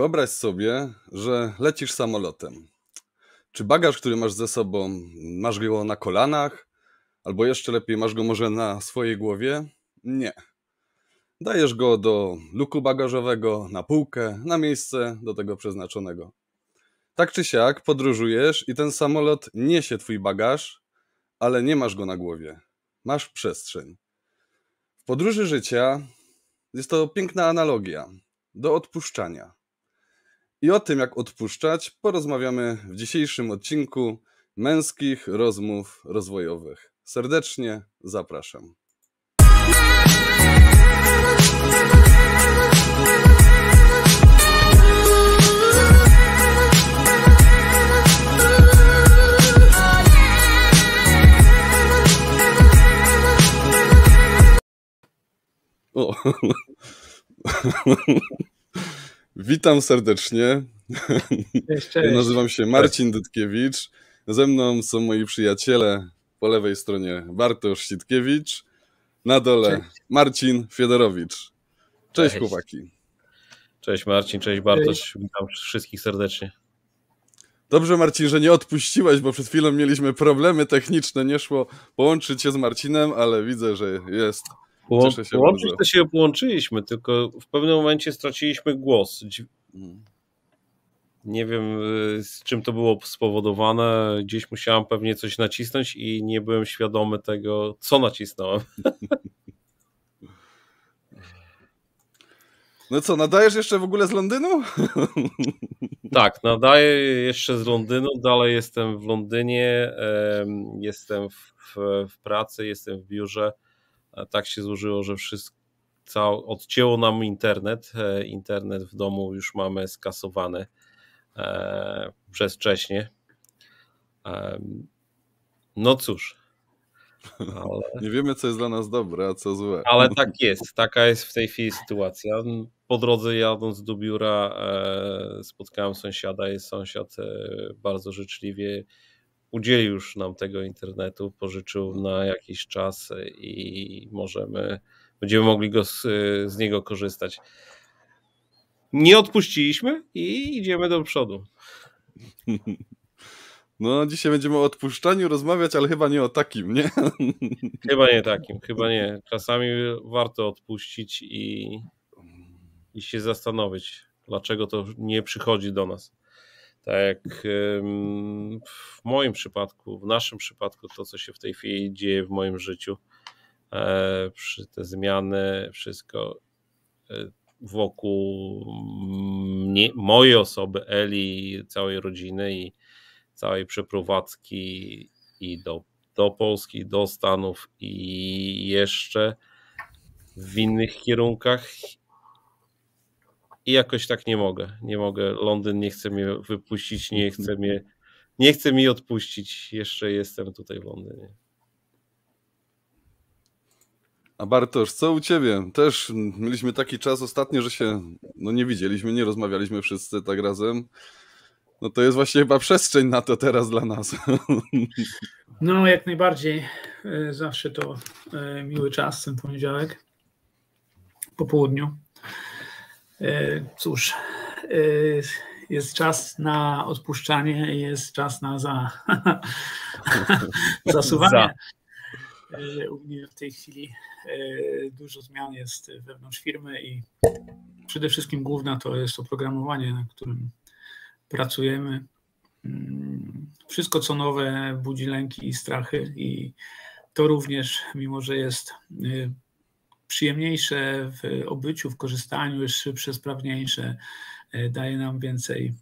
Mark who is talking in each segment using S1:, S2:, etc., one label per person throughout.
S1: Wyobraź sobie, że lecisz samolotem. Czy bagaż, który masz ze sobą, masz go na kolanach, albo jeszcze lepiej, masz go może na swojej głowie? Nie. Dajesz go do luku bagażowego, na półkę, na miejsce do tego przeznaczonego. Tak czy siak podróżujesz i ten samolot niesie twój bagaż, ale nie masz go na głowie. Masz przestrzeń. W podróży życia jest to piękna analogia do odpuszczania. I o tym, jak odpuszczać, porozmawiamy w dzisiejszym odcinku męskich rozmów rozwojowych. Serdecznie zapraszam. O. Witam serdecznie.
S2: Cześć, cześć.
S1: Nazywam się Marcin Dytkiewicz. Ze mną są moi przyjaciele. Po lewej stronie Bartosz Sitkiewicz. Na dole
S2: Cześć.
S1: Marcin Fiedorowicz. Cześć,
S3: Cześć.
S1: chłopaki.
S3: Cześć Marcin, cześć Bartosz, witam wszystkich serdecznie.
S1: Dobrze, Marcin, że nie odpuściłeś, bo przed chwilą mieliśmy problemy techniczne. Nie szło połączyć się z Marcinem, ale widzę, że jest. Się
S3: Połączyć
S1: bardzo.
S3: to się połączyliśmy, tylko w pewnym momencie straciliśmy głos. Nie wiem y, z czym to było spowodowane. Gdzieś musiałem pewnie coś nacisnąć i nie byłem świadomy tego, co nacisnąłem.
S1: No co, nadajesz jeszcze w ogóle z Londynu?
S3: Tak, nadaję jeszcze z Londynu. Dalej jestem w Londynie, em, jestem w, w, w pracy, jestem w biurze. Tak się złożyło, że wszystko odcięło nam internet. E, Internet w domu już mamy skasowany e, przez wcześnie. Em, No cóż, ale,
S1: Nie wiemy, co jest dla nas dobre, a co złe.
S3: ale tak jest. Taka jest w tej chwili sytuacja. Po drodze jadąc do biura e, spotkałem sąsiada. Jest sąsiad e, bardzo życzliwie udzielił już nam tego internetu, pożyczył na jakiś czas i możemy, będziemy mogli go z, z niego korzystać. Nie odpuściliśmy i idziemy do przodu.
S1: No, dzisiaj będziemy o odpuszczaniu rozmawiać, ale chyba nie o takim, nie?
S3: Chyba nie takim, chyba nie. Czasami warto odpuścić i, i się zastanowić, dlaczego to nie przychodzi do nas. Tak jak w moim przypadku, w naszym przypadku, to co się w tej chwili dzieje w moim życiu, e, przy te zmiany, wszystko e, wokół mnie, mojej osoby, Eli, całej rodziny i całej przeprowadzki i do, do Polski, do Stanów i jeszcze w innych kierunkach. I jakoś tak nie mogę. Nie mogę. Londyn nie chce mnie wypuścić, nie chce mnie, nie chce mi odpuścić. Jeszcze jestem tutaj w Londynie.
S1: A Bartosz, co u ciebie? Też mieliśmy taki czas ostatnio, że się no nie widzieliśmy, nie rozmawialiśmy wszyscy tak razem. No to jest właśnie chyba przestrzeń na to teraz dla nas.
S2: No, jak najbardziej. E, Zawsze to e, miły czas, ten poniedziałek po południu. E, Cóż, e, jest czas na odpuszczanie, jest czas na za, zasuwanie. E, U mnie w tej chwili e, dużo zmian jest wewnątrz firmy i przede wszystkim główna to jest oprogramowanie, na którym pracujemy. Mm, Wszystko co nowe budzi lęki i strachy i to również, mimo że jest y, przyjemniejsze w obyciu, w korzystaniu, jest szybsze, sprawniejsze, y, daje nam więcej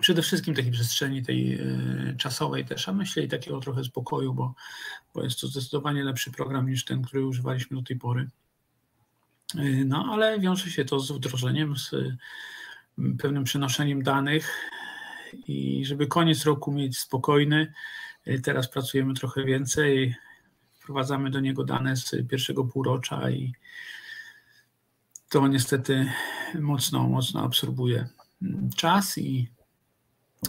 S2: przede wszystkim takiej przestrzeni tej y, czasowej też, a myślę i takiego trochę spokoju, bo, bo jest to zdecydowanie lepszy program niż ten, który używaliśmy do tej pory. Y, No, ale wiąże się to z wdrożeniem, z pewnym przenoszeniem danych i żeby koniec roku mieć spokojny, teraz pracujemy trochę więcej, wprowadzamy do niego dane z pierwszego półrocza i to niestety mocno, mocno absorbuje czas i,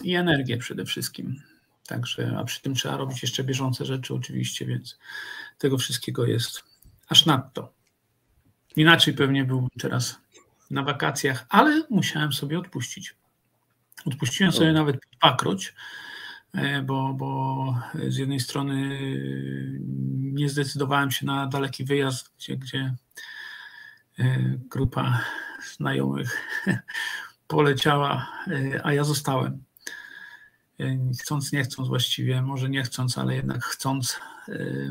S2: i energię przede wszystkim. Także, a przy tym trzeba robić jeszcze bieżące rzeczy oczywiście, więc tego wszystkiego jest aż nadto. Inaczej pewnie byłbym teraz na wakacjach, ale musiałem sobie odpuścić. Odpuściłem sobie nawet pakroć, bo, bo z jednej strony nie zdecydowałem się na daleki wyjazd, gdzie, gdzie e, grupa znajomych poleciała, a ja zostałem. Chcąc, nie chcąc właściwie, może nie chcąc, ale jednak chcąc,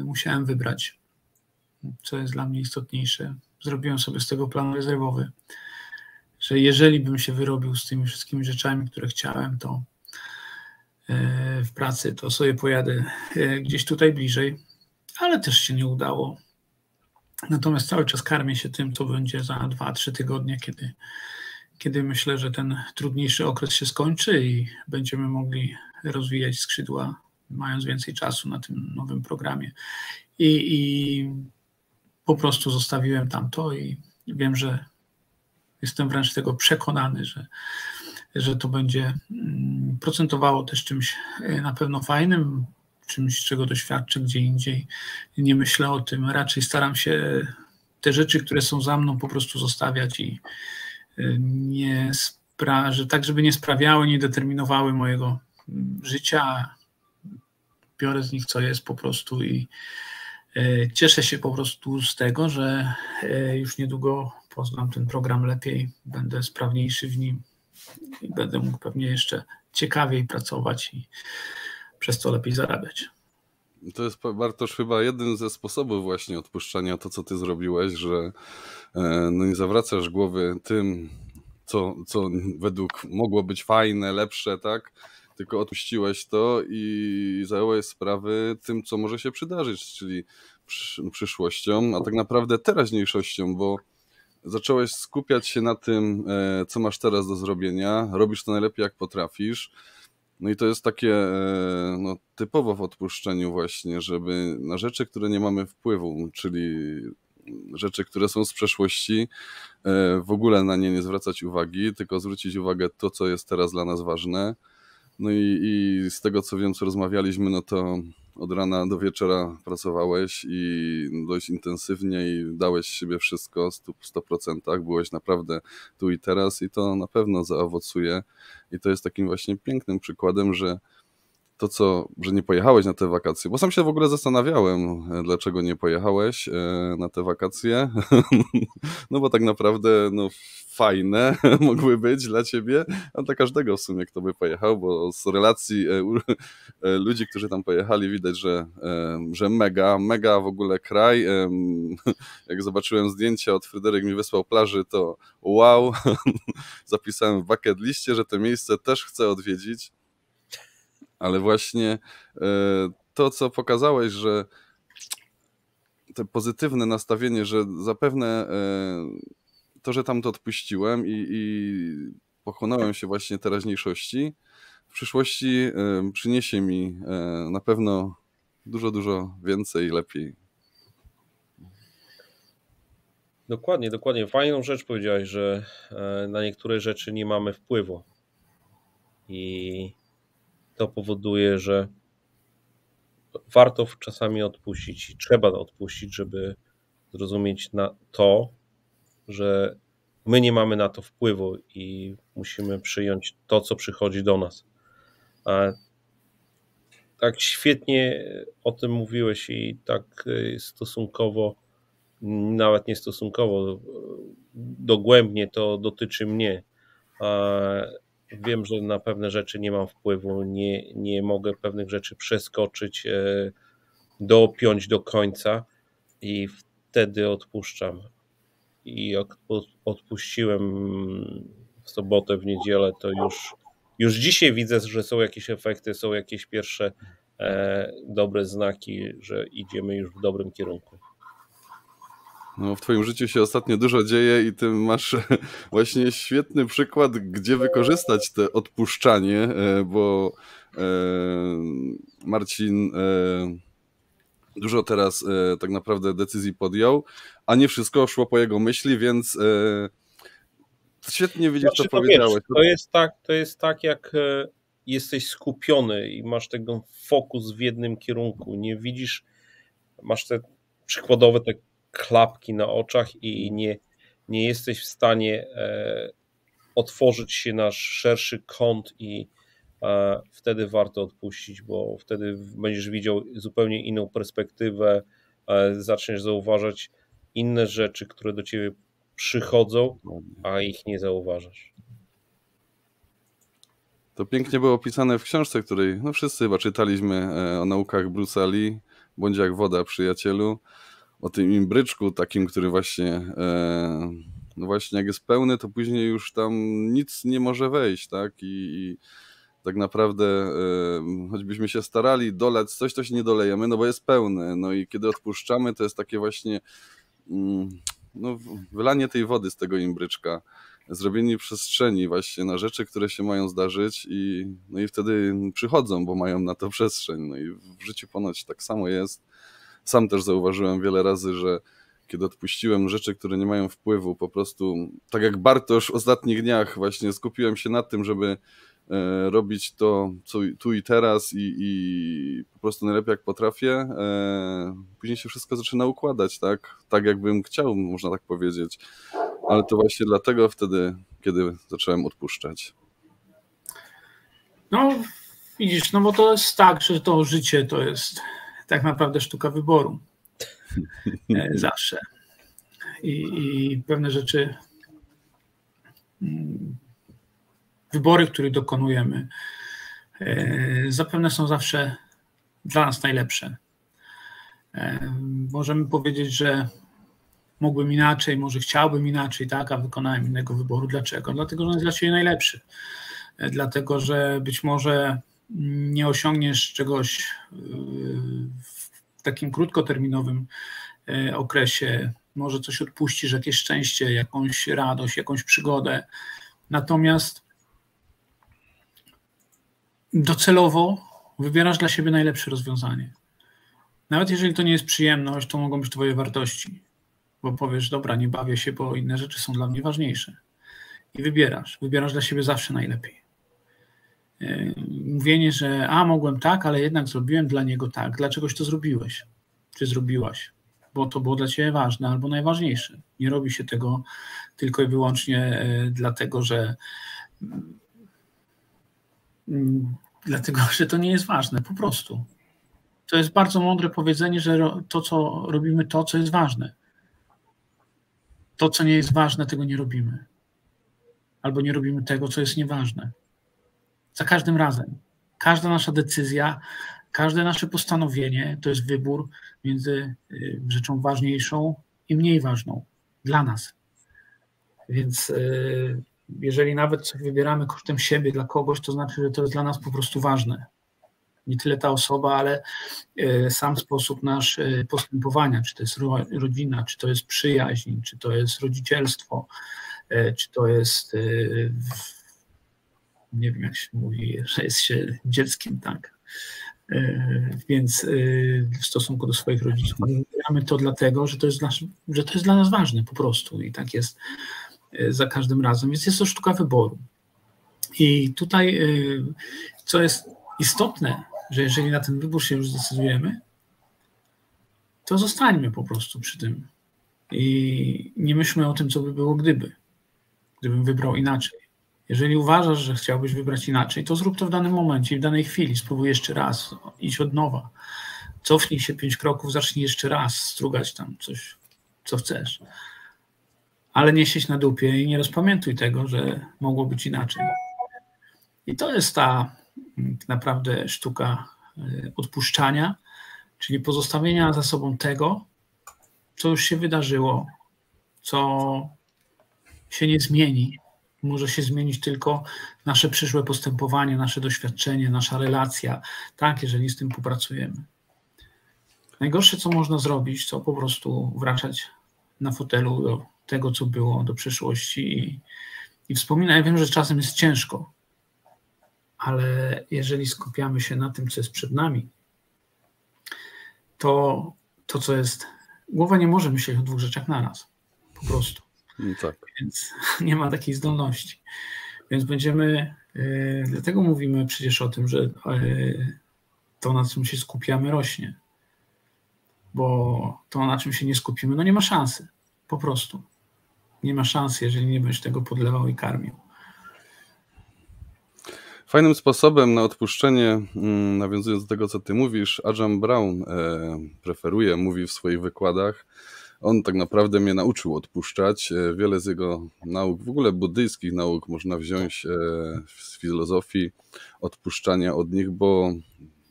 S2: musiałem wybrać, co jest dla mnie istotniejsze. Zrobiłem sobie z tego plan rezerwowy że jeżeli bym się wyrobił z tymi wszystkimi rzeczami, które chciałem, to e, w pracy, to sobie pojadę e, gdzieś tutaj bliżej, ale też się nie udało. Natomiast cały czas karmię się tym, co będzie za 2-3 tygodnie, kiedy, kiedy myślę, że ten trudniejszy okres się skończy i będziemy mogli rozwijać skrzydła, mając więcej czasu na tym nowym programie. I, i po prostu zostawiłem tamto i wiem, że Jestem wręcz tego przekonany, że, że to będzie mm, procentowało też czymś e, na pewno fajnym, czymś, czego doświadczę gdzie indziej. Nie myślę o tym, raczej staram się te rzeczy, które są za mną, po prostu zostawiać i e, nie spra- że tak, żeby nie sprawiały, nie determinowały mojego mm, życia. Biorę z nich, co jest po prostu i e, cieszę się po prostu z tego, że już niedługo poznam ten program lepiej, będę sprawniejszy w nim i będę mógł pewnie jeszcze ciekawiej pracować i przez to lepiej zarabiać.
S1: To jest, Bartosz, chyba jeden ze sposobów właśnie odpuszczania to, co ty zrobiłeś, że e, no nie zawracasz głowy tym, co, co według mogło być fajne, lepsze, tak? Tylko odpuściłeś to i zająłeś sprawy tym, co może się przydarzyć, czyli przyszłością, a tak naprawdę teraźniejszością, bo zacząłeś skupiać się na tym, e, co masz teraz do zrobienia, robisz to najlepiej jak potrafisz. No i to jest takie e, no, typowo w odpuszczeniu właśnie, żeby na rzeczy, które nie mamy wpływu, czyli rzeczy, które są z przeszłości, e, w ogóle na nie nie zwracać uwagi, tylko zwrócić uwagę to, co jest teraz dla nas ważne. No i, i z tego, co wiem, co rozmawialiśmy, no to od rana do wieczora pracowałeś i dość intensywnie i dałeś siebie wszystko w 100%. Byłeś naprawdę tu i teraz i to na pewno zaowocuje. I to jest takim właśnie pięknym przykładem, że to, co, że nie pojechałeś na te wakacje, bo sam się w ogóle zastanawiałem, e, dlaczego nie pojechałeś e, na te wakacje. No bo tak naprawdę no, fajne mogły być dla ciebie, a dla każdego w sumie, kto by pojechał, bo z relacji e, ludzi, którzy tam pojechali, widać, że, że mega, mega w ogóle kraj. Jak zobaczyłem zdjęcia od Fryderyk mi wysłał plaży, to wow, zapisałem w bucket liście, że to miejsce też chcę odwiedzić ale właśnie e, to, co pokazałeś, że te pozytywne nastawienie, że zapewne e, to, że tam to odpuściłem i, i pochłonąłem się właśnie teraźniejszości, w przyszłości e, przyniesie mi na pewno dużo, dużo więcej lepiej.
S3: Dokładnie, dokładnie. Fajną rzecz powiedziałeś, że na niektóre rzeczy nie mamy wpływu. I to powoduje, że warto czasami odpuścić i trzeba odpuścić, żeby zrozumieć na to, że my nie mamy na to wpływu i musimy przyjąć to, co przychodzi do nas. A tak świetnie o tym mówiłeś i tak stosunkowo, nawet nie stosunkowo, dogłębnie to dotyczy mnie wiem, że na pewne rzeczy nie mam wpływu, nie, nie mogę pewnych rzeczy przeskoczyć, e, dopiąć do końca i wtedy odpuszczam. I jak odpuściłem w sobotę, w niedzielę, to już, już dzisiaj widzę, że są jakieś efekty, są jakieś pierwsze e, dobre znaki, że idziemy już w dobrym kierunku.
S1: No, w Twoim życiu się ostatnio dużo dzieje i Ty masz właśnie świetny przykład, gdzie wykorzystać te odpuszczanie, e, bo e, Marcin e, dużo teraz tak naprawdę decyzji podjął, a nie wszystko szło po jego myśli, więc świetnie widzisz, znaczy, co powiedziałeś.
S3: to, jest tak, to jest tak, jak jesteś skupiony i masz ten fokus w jednym kierunku. Nie widzisz, masz te przykładowe te klapki na oczach i nie, nie jesteś w stanie e, otworzyć się na szerszy kąt i e, wtedy warto odpuścić, bo wtedy będziesz widział zupełnie inną perspektywę, e, zaczniesz zauważać inne rzeczy, które do ciebie przychodzą, a ich nie zauważasz.
S1: To pięknie było opisane w książce, której no wszyscy chyba czytaliśmy o naukach Bruce'a Lee, bądź jak woda przyjacielu, o tym imbryczku takim, który właśnie no właśnie jak jest pełny, to później już tam nic nie może wejść, tak? I, i tak naprawdę e, choćbyśmy się starali dolać coś, to się nie dolejemy, no bo jest pełny. No i kiedy odpuszczamy, to jest takie właśnie mm, no, wylanie tej wody z tego imbryczka, zrobienie przestrzeni właśnie na rzeczy, które się mają zdarzyć i, no i wtedy przychodzą, bo mają na to przestrzeń. No i w życiu ponoć tak samo jest. Sam też zauważyłem wiele razy, że kiedy odpuściłem rzeczy, które nie mają wpływu, po prostu, tak jak Bartosz w ostatnich dniach, właśnie skupiłem się na tym, żeby e, robić to co, tu i teraz i, i, po prostu najlepiej jak potrafię. E, później się wszystko zaczyna układać, tak? Tak jakbym chciał, można tak powiedzieć. Ale to właśnie dlatego wtedy, kiedy zacząłem odpuszczać.
S2: No, widzisz, no bo to jest tak, że to życie to jest tak naprawdę sztuka wyboru. E, zawsze. I, I, pewne rzeczy, mm, wybory, które dokonujemy, e, zapewne są zawsze dla nas najlepsze. E, możemy powiedzieć, że mógłbym inaczej, może chciałbym inaczej, tak, a wykonałem innego wyboru. Dlaczego? Dlatego, że on jest dla Ciebie najlepszy. Dlatego, że być może nie osiągniesz czegoś w takim krótkoterminowym e, okresie, może coś odpuścisz, jakieś szczęście, jakąś radość, jakąś przygodę. Natomiast docelowo wybierasz dla siebie najlepsze rozwiązanie. Nawet jeżeli to nie jest przyjemność, to mogą być Twoje wartości, bo powiesz, dobra, nie bawię się, bo inne rzeczy są dla mnie ważniejsze. I wybierasz. Wybierasz dla siebie zawsze najlepiej. E, mówienie, że a mogłem tak, ale jednak zrobiłem dla niego tak. Dlaczegoś to zrobiłeś? Czy zrobiłaś? Bo to było dla ciebie ważne albo najważniejsze. Nie robi się tego tylko i wyłącznie e, dlatego, że mm, dlatego, że to nie jest ważne, po prostu. To jest bardzo mądre powiedzenie, że to, co robimy, to, co jest ważne. To, co nie jest ważne, tego nie robimy. Albo nie robimy tego, co jest nieważne. Za każdym razem. Każda nasza decyzja, każde nasze postanowienie to jest wybór między y, rzeczą ważniejszą i mniej ważną dla nas. Więc y, jeżeli nawet coś wybieramy kosztem siebie dla kogoś, to znaczy, że to jest dla nas po prostu ważne. Nie tyle ta osoba, ale y, sam sposób nasz postępowania, czy to jest rodzina, czy to jest przyjaźń, czy to jest rodzicielstwo, czy to jest nie wiem jak się mówi, że jest się dzieckiem, tak. E, więc e, w stosunku do swoich rodziców. Wybieramy to dlatego, że to, jest dla, że to jest dla nas ważne po prostu i tak jest e, za każdym razem. Więc jest to sztuka wyboru. I tutaj, co jest istotne, że jeżeli na ten wybór się już zdecydujemy, to zostańmy po prostu przy tym. I nie myślmy o tym, co by było gdyby, gdybym wybrał inaczej. Jeżeli uważasz, że chciałbyś wybrać inaczej, to zrób to w danym momencie, w danej chwili. Spróbuj jeszcze raz, idź od nowa. Cofnij się pięć kroków, zacznij jeszcze raz strugać tam coś, co chcesz. Ale nie siedź na dupie i nie rozpamiętuj tego, że mogło być inaczej. I to jest ta naprawdę sztuka e, odpuszczania, czyli pozostawienia za sobą tego, co już się wydarzyło, co się nie zmieni, może się zmienić tylko nasze przyszłe postępowanie, nasze doświadczenie, nasza relacja, tak, jeżeli z tym popracujemy. Najgorsze, co można zrobić, to po prostu wracać na fotelu do tego, co było, do przyszłości i, i wspominać. Ja wiem, że czasem jest ciężko, ale jeżeli skupiamy się na tym, co jest przed nami, to to, co jest. Głowa nie może myśleć o dwóch rzeczach naraz. Po prostu.
S1: No tak.
S2: Więc nie ma takiej zdolności. Więc będziemy, yy, dlatego mówimy przecież o tym, że yy, to, na czym się skupiamy, rośnie. Bo to, na czym się nie skupimy, no nie ma szansy. Po prostu. nie ma szans, jeżeli nie będziesz tego podlewał i karmił.
S1: Fajnym sposobem na odpuszczenie, mm, nawiązując do tego, co ty mówisz, Ajahn Brown e, preferuje, mówi w swoich wykładach. On tak naprawdę mnie nauczył odpuszczać. E, wiele z jego nauk, w ogóle buddyjskich nauk, można wziąć e, z filozofii odpuszczania od nich, bo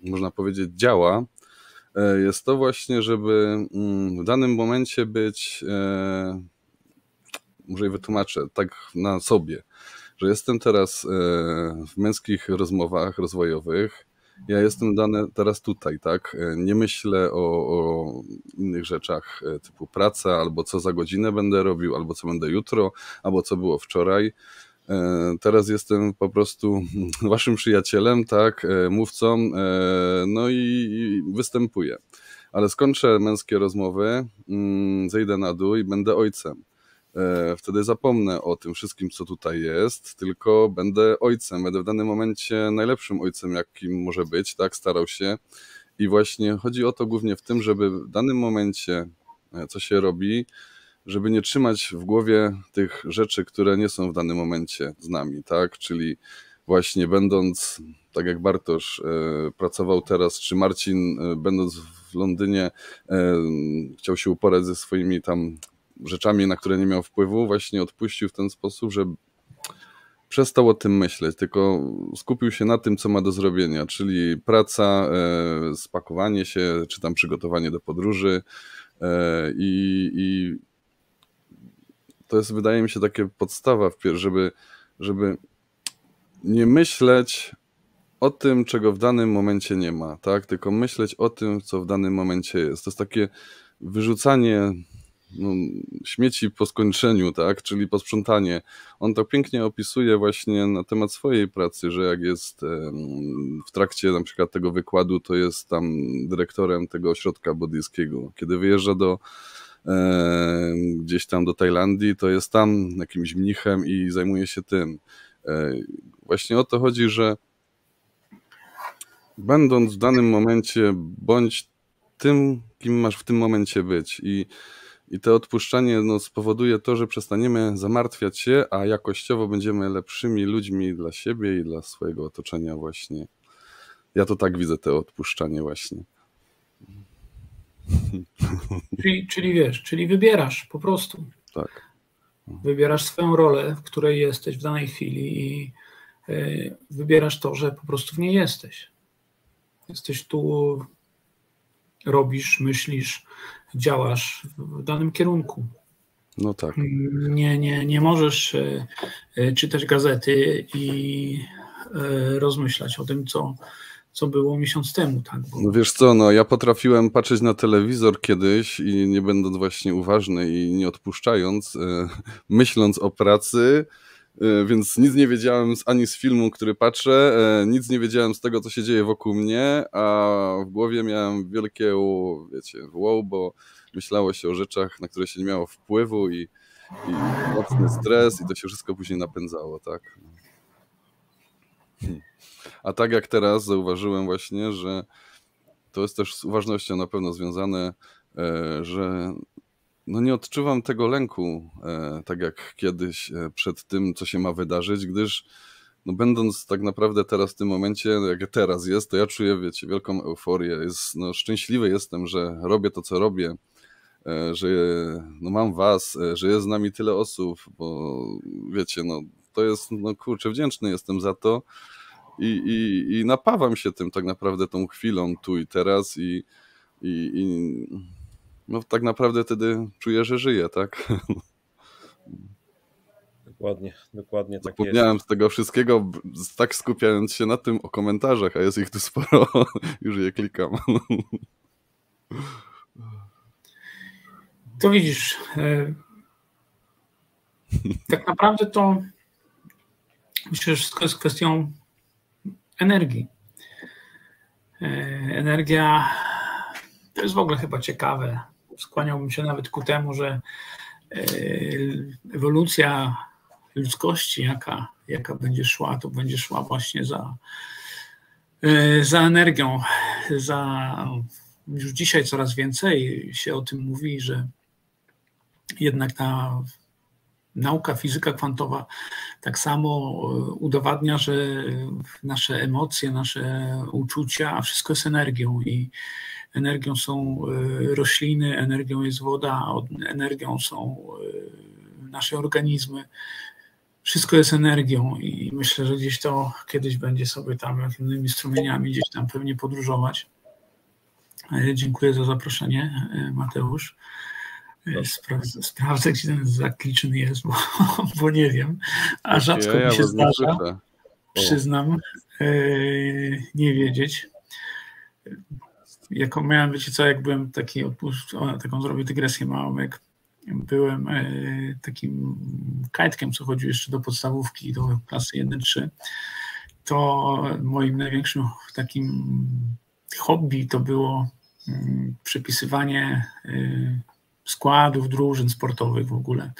S1: można powiedzieć działa. Jest to właśnie, żeby mm, w danym momencie być, może i wytłumaczę, tak na sobie że jestem teraz e, w męskich rozmowach rozwojowych. Ja jestem dany teraz tutaj, tak? E, nie myślę o, o, innych rzeczach e, typu praca, albo co za godzinę będę robił, albo co będę jutro, albo co było wczoraj. Teraz jestem po prostu waszym przyjacielem, tak, mówcą, no i występuję. Ale skończę męskie rozmowy, mm, zejdę na dół i będę ojcem. E, wtedy zapomnę o tym wszystkim, co tutaj jest, tylko będę ojcem, będę w danym momencie najlepszym ojcem, jakim może być, tak, starał się. I właśnie chodzi o to głównie w tym, żeby w danym momencie, e, co się robi, żeby nie trzymać w głowie tych rzeczy, które nie są w danym momencie z nami, tak, czyli właśnie będąc, tak jak Bartosz e, pracował teraz, czy Marcin, będąc w Londynie, chciał się uporać ze swoimi tam rzeczami, na które nie miał wpływu, właśnie odpuścił w ten sposób, że przestał o tym myśleć, tylko skupił się na tym, co ma do zrobienia, czyli praca, e, spakowanie się, czy tam przygotowanie do podróży e, i, i to jest, wydaje mi się, takie podstawa, żeby, żeby nie myśleć o tym, czego w danym momencie nie ma, tak? Tylko myśleć o tym, co w danym momencie jest. To jest takie wyrzucanie no, śmieci po skończeniu, tak, czyli posprzątanie. On to pięknie opisuje właśnie na temat swojej pracy, że jak jest w trakcie na przykład tego wykładu, to jest tam dyrektorem tego ośrodka buddyjskiego. Kiedy wyjeżdża do e, gdzieś tam do Tajlandii, to jest tam jakimś mnichem i zajmuje się tym. E, właśnie o to chodzi, że będąc w danym momencie, bądź tym, kim masz w tym momencie być. I i to odpuszczanie no, spowoduje to, że przestaniemy zamartwiać się, a jakościowo będziemy lepszymi ludźmi dla siebie i dla swojego otoczenia właśnie. Ja to tak widzę, to odpuszczanie właśnie.
S2: Czyli, czyli wiesz, czyli wybierasz po prostu.
S1: Tak.
S2: Wybierasz swoją rolę, w której jesteś w danej chwili i y, wybierasz to, że po prostu w niej jesteś. Jesteś tu, robisz, myślisz, działasz w danym kierunku.
S1: No tak.
S2: Nie, nie, nie możesz e, e, czytać gazety i e, rozmyślać o tym, co, co było miesiąc temu. Tak?
S1: Bo... No wiesz co, no ja potrafiłem patrzeć na telewizor kiedyś i nie będąc właśnie uważny i nie odpuszczając, myśląc o pracy, więc nic nie wiedziałem ani z filmu, który patrzę, e, nic nie wiedziałem z tego, co się dzieje wokół mnie, a w głowie miałem wielkie, wiecie, wow, bo myślało się o rzeczach, na które się nie miało wpływu i, i mocny stres i to się wszystko później napędzało, tak. A tak jak teraz zauważyłem właśnie, że to jest też z uważnością na pewno związane, e, że no nie odczuwam tego lęku, e, tak jak kiedyś e, przed tym, co się ma wydarzyć, gdyż no będąc tak naprawdę teraz w tym momencie, jak teraz jest, to ja czuję, wiecie, wielką euforię. Jest, no, szczęśliwy jestem, że robię to, co robię, e, że no, mam was, że jest z nami tyle osób, bo wiecie, no to jest, no kurczę, wdzięczny jestem za to i, i, i napawam się tym tak naprawdę tą chwilą tu i teraz i, i, i no tak naprawdę wtedy czuję, że żyję, tak?
S3: Dokładnie, dokładnie tak
S1: Zapomniałem z tego wszystkiego, tak skupiając się na tym o komentarzach, a jest ich tu sporo, już je klikam.
S2: To widzisz, e, tak naprawdę to myślę, że wszystko jest kwestią energii. E, energia to jest w ogóle chyba ciekawe skłaniałbym się nawet ku temu, że e, ewolucja ludzkości, jaka, jaka będzie szła, to będzie szła właśnie za, e, za energią, za już dzisiaj coraz więcej się o tym mówi, że jednak ta nauka fizyka kwantowa tak samo udowadnia, że nasze emocje, nasze uczucia, a wszystko jest energią i energią są rośliny, energią jest woda, energią są nasze organizmy. Wszystko jest energią i myślę, że gdzieś to kiedyś będzie sobie tam innymi strumieniami gdzieś tam pewnie podróżować. E, dziękuję za zaproszenie, e, Mateusz. E, sprawdzę, sprawdzę gdzie ten zakliczny jest, bo, bo nie wiem, a rzadko ja, mi się zdarza. Przyznam, nie wiedzieć. Jako miałem, wiecie co, jak byłem taki, odpuszcz, taką zrobię dygresję małą, jak byłem takim kajtkiem, co chodził jeszcze do podstawówki, do klasy 1-3, to moim największym takim hobby to było mm, przepisywanie y, składów drużyn sportowych w ogóle.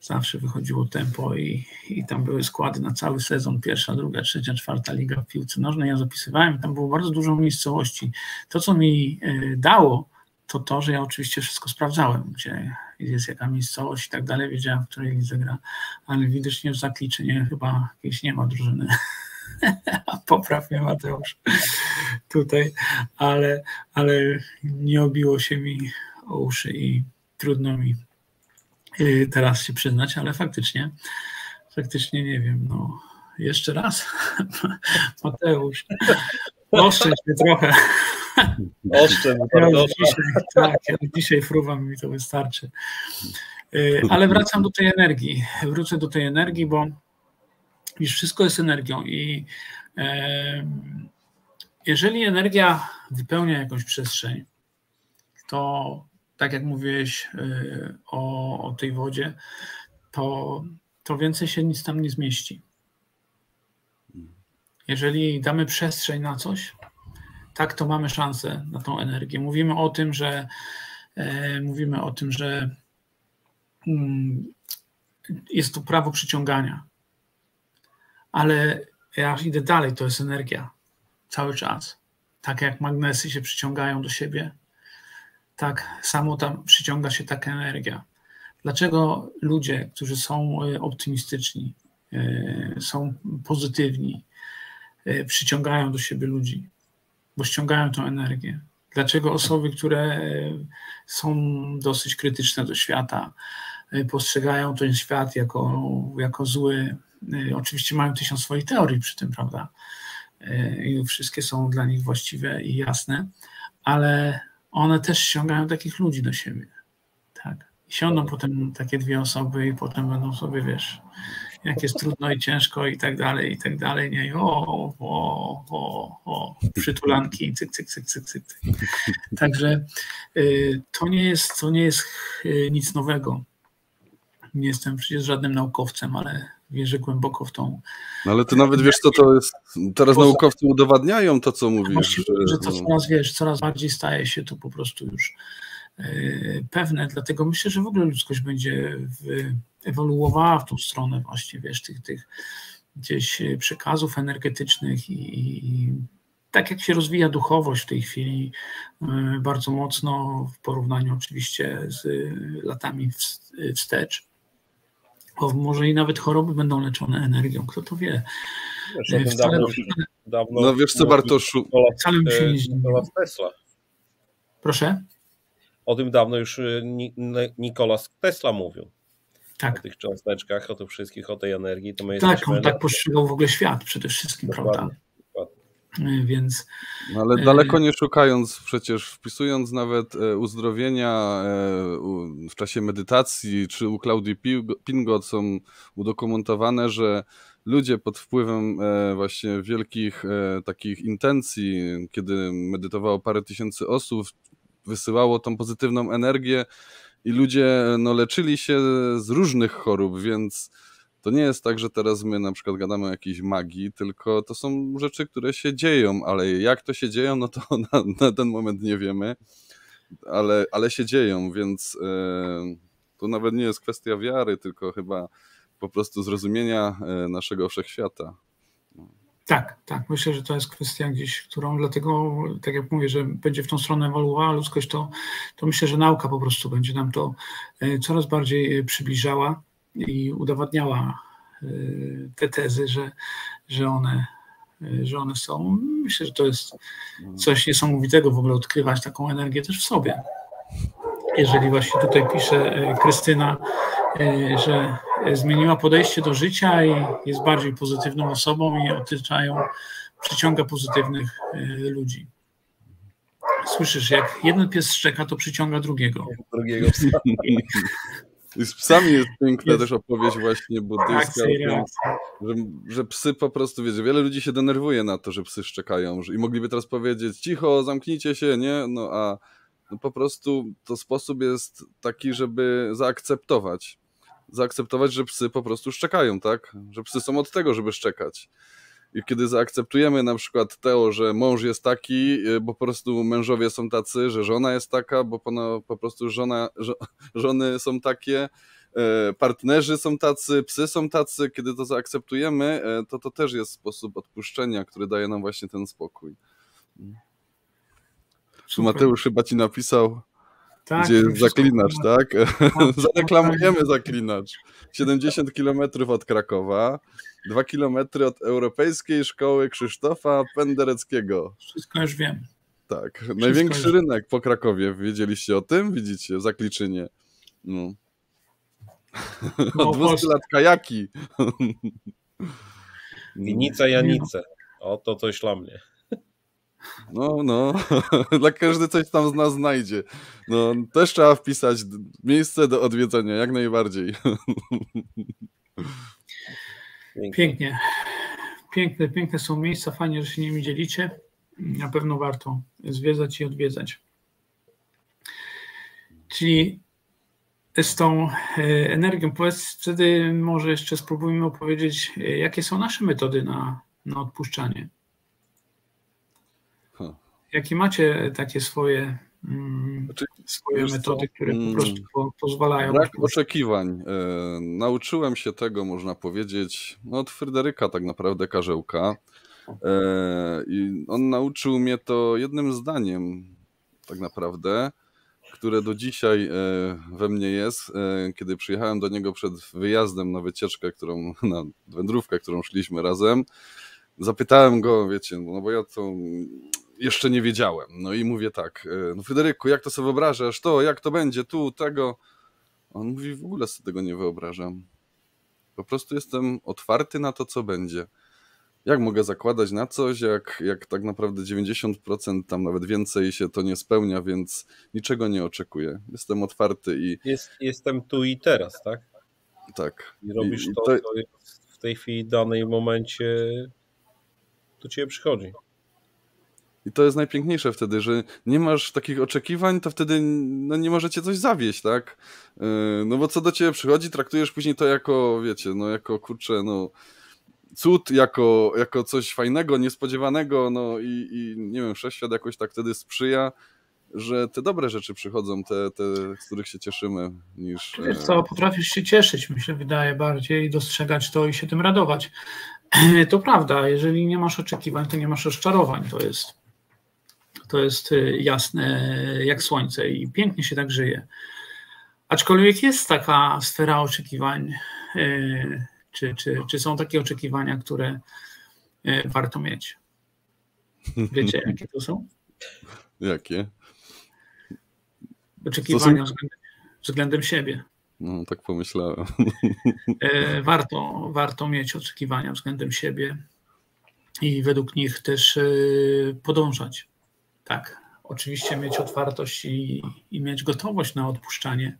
S2: Zawsze wychodziło tempo i, i tam były składy na cały sezon, pierwsza, druga, trzecia, czwarta liga w piłce nożnej. Ja zapisywałem, tam było bardzo dużo miejscowości. To, co mi y, dało, to to, że ja oczywiście wszystko sprawdzałem, gdzie jest jaka miejscowość i tak dalej, wiedziałem, w której lidze gra, ale widocznie w Zakliczynie chyba jakiejś nie ma drużyny Popraw mnie Mateusz tutaj, ale, ale nie obiło się mi o uszy i trudno mi y, teraz się przyznać, ale faktycznie, faktycznie nie wiem, no jeszcze raz Mateusz, oszczędź mnie trochę.
S3: Oszczędź,
S2: ja dzisiaj, tak, ja dzisiaj fruwam mi to wystarczy. Y, ale wracam do tej energii. Wrócę do tej energii, bo iż wszystko jest energią i jeżeli energia wypełnia jakąś przestrzeń, to tak jak mówiłeś e, o, o tej wodzie, to, to więcej się nic tam nie zmieści. Jeżeli damy przestrzeń na coś, tak to mamy szansę na tą energię. Mówimy o tym, że e, mówimy o tym, że mm, jest to prawo przyciągania ale ja idę dalej, to jest energia cały czas. Tak jak magnesy się przyciągają do siebie, tak samo tam przyciąga się taka energia. Dlaczego ludzie, którzy są e, optymistyczni, e, są pozytywni, e, przyciągają do siebie ludzi? Bo ściągają tą energię. Dlaczego osoby, które są dosyć krytyczne do świata, postrzegają ten świat jako, jako zły, oczywiście mają tysiąc swoich teorii przy tym, prawda? I wszystkie są dla nich właściwe i jasne, ale one też ściągają takich ludzi do siebie. Tak. I siądą potem takie dwie osoby i potem będą sobie, wiesz, jak jest trudno i ciężko i tak dalej, i tak dalej, nie? O, o, o, o, przytulanki, cyk, cyk, cyk, cyk, cyk. Także y, to nie jest, to nie jest nic nowego. Nie jestem przecież żadnym naukowcem, ale wierzę głęboko w tą.
S1: No ale ty nawet wiesz, co to jest. Teraz Poza... naukowcy udowadniają to, co mówisz.
S2: Że, że to coraz wiesz, coraz bardziej staje się to po prostu już yy, pewne. Dlatego myślę, że w ogóle ludzkość będzie w, ewoluowała w tą stronę właśnie, wiesz, tych, tych gdzieś przekazów energetycznych i, i tak jak się rozwija duchowość w tej chwili yy, bardzo mocno w porównaniu oczywiście z latami wstecz, bo może i nawet choroby będą leczone energią, kto to wie.
S1: Wiesz, wcale, dawno, dawno, no wiesz co Bartoszu?
S2: Wcale mi się nie Tesla. Proszę?
S3: O tym dawno już y, Nikolas Tesla mówił.
S2: Tak.
S3: O tych cząsteczkach, o tych wszystkich, o tej energii. To my
S2: tak, on tak postrzegał w ogóle świat przede wszystkim, Dokładnie. prawda? E, więc.
S1: No ale daleko nie szukając, przecież wpisując nawet e, uzdrowienia e, w czasie medytacji, czy u Claudii Pingot są udokumentowane, że ludzie pod wpływem właśnie wielkich takich intencji, kiedy medytowało parę tysięcy osób, wysyłało tą pozytywną energię i ludzie no, leczyli się z różnych chorób, więc to nie jest tak, że teraz my na przykład gadamy o jakiejś magii, tylko to są rzeczy, które się dzieją, ale jak to się dzieją, no to na, na ten moment nie wiemy, ale, ale się dzieją, więc e, to nawet nie jest kwestia wiary, tylko chyba po prostu zrozumienia e, naszego wszechświata.
S2: Tak, tak. Myślę, że to jest kwestia gdzieś, którą dlatego, tak jak mówię, że będzie w tą stronę ewoluowała ludzkość, to, to myślę, że nauka po prostu będzie nam to e, coraz bardziej przybliżała. I udowadniała te tezy, że, że, one, że one są. Myślę, że to jest coś niesamowitego w ogóle odkrywać taką energię też w sobie. Jeżeli właśnie tutaj pisze Krystyna, że zmieniła podejście do życia i jest bardziej pozytywną osobą i otaczają, przyciąga pozytywnych ludzi. Słyszysz, jak jeden pies szczeka, to przyciąga drugiego. Drugiego psa.
S1: I z psami jest piękna jest. też opowieść właśnie buddyjska, tym, że, że, psy po prostu, wiecie, wiele ludzi się denerwuje na to, że psy szczekają że, i mogliby teraz powiedzieć cicho, zamknijcie się, nie? No a no po prostu to sposób jest taki, żeby zaakceptować. Zaakceptować, że psy po prostu szczekają, tak? Że psy są od tego, żeby szczekać. I kiedy zaakceptujemy na przykład to, że mąż jest taki, y, bo po prostu mężowie są tacy, że żona jest taka, bo po prostu żona, żony są takie, e, partnerzy są tacy, psy są tacy, kiedy to zaakceptujemy, e, to to też jest sposób odpuszczenia, który daje nam właśnie ten spokój. Tu Mateusz chyba ci napisał, tak, gdzie jest zaklinacz, tak? Zareklamujemy zaklinacz. 70 kilometrów od Krakowa. Dwa kilometry od Europejskiej Szkoły Krzysztofa Pendereckiego.
S2: Wszystko już wiem.
S1: Tak, Wszystko największy już... rynek po Krakowie. Wiedzieliście o tym? Widzicie, Zakliczynie. No. no Od 200 lat kajaki.
S3: Winica Janice. O, to coś dla mnie.
S1: No, no, dla każdy coś tam z nas znajdzie. No, też trzeba wpisać miejsce do odwiedzenia, jak najbardziej.
S2: Pięknie. Piękne, piękne są miejsca, fajnie, że się nimi dzielicie. Na pewno warto zwiedzać i odwiedzać. Czyli z tą e, energią, powiedz wtedy może jeszcze spróbujmy opowiedzieć, e, jakie są nasze metody na, na odpuszczanie. Jakie macie takie swoje Mm, znaczy, swoje metody, które po mm, prostu po, pozwalają.
S1: Brak oczekiwań. E, nauczyłem się tego, można powiedzieć, no, od Fryderyka tak naprawdę Karzełka. E, I on nauczył mnie to jednym zdaniem, tak naprawdę, które do dzisiaj e, we mnie jest. Kiedy przyjechałem do niego przed wyjazdem na wycieczkę, którą, na wędrówkę, którą szliśmy razem, zapytałem go, wiecie, no bo ja to jeszcze nie wiedziałem. No i mówię tak, e, no Fryderyku, jak to sobie wyobrażasz, to, jak to będzie, tu, tego. On mówi, w ogóle sobie tego nie wyobrażam. Po prostu jestem otwarty na to, co będzie. Jak mogę zakładać na coś, jak, jak tak naprawdę 90%, tam nawet więcej się to nie spełnia, więc niczego nie oczekuję. Jestem otwarty i.
S3: Jest, jestem tu i teraz, tak?
S1: Tak.
S3: I robisz I, to, to, co w tej chwili, w danym momencie do ciebie przychodzi.
S1: I to jest najpiękniejsze wtedy, że nie masz takich oczekiwań, to wtedy no, nie możecie coś zawieść, tak? Yy, no bo co do ciebie przychodzi, traktujesz później to jako, wiecie, no jako kurczę, no cud, jako, jako coś fajnego, niespodziewanego, no i, i nie wiem, wszechświat jakoś tak wtedy sprzyja, że te dobre rzeczy przychodzą, te, te z których się cieszymy, niż...
S2: Wiesz co, potrafisz się cieszyć, mi się wydaje bardziej, dostrzegać to i się tym radować. To prawda, jeżeli nie masz oczekiwań, to nie masz rozczarowań, to jest to jest y, jasne jak słońce i pięknie się tak żyje. Aczkolwiek jest taka sfera oczekiwań, y, czy, czy, czy są takie oczekiwania, które y, warto mieć? Wiecie, jakie to są?
S1: Jakie?
S2: Oczekiwania względem, względem siebie.
S1: No, tak pomyślałem.
S2: Warto, warto mieć oczekiwania względem siebie i według nich też podążać. Tak, oczywiście mieć otwartość i, i mieć gotowość na odpuszczanie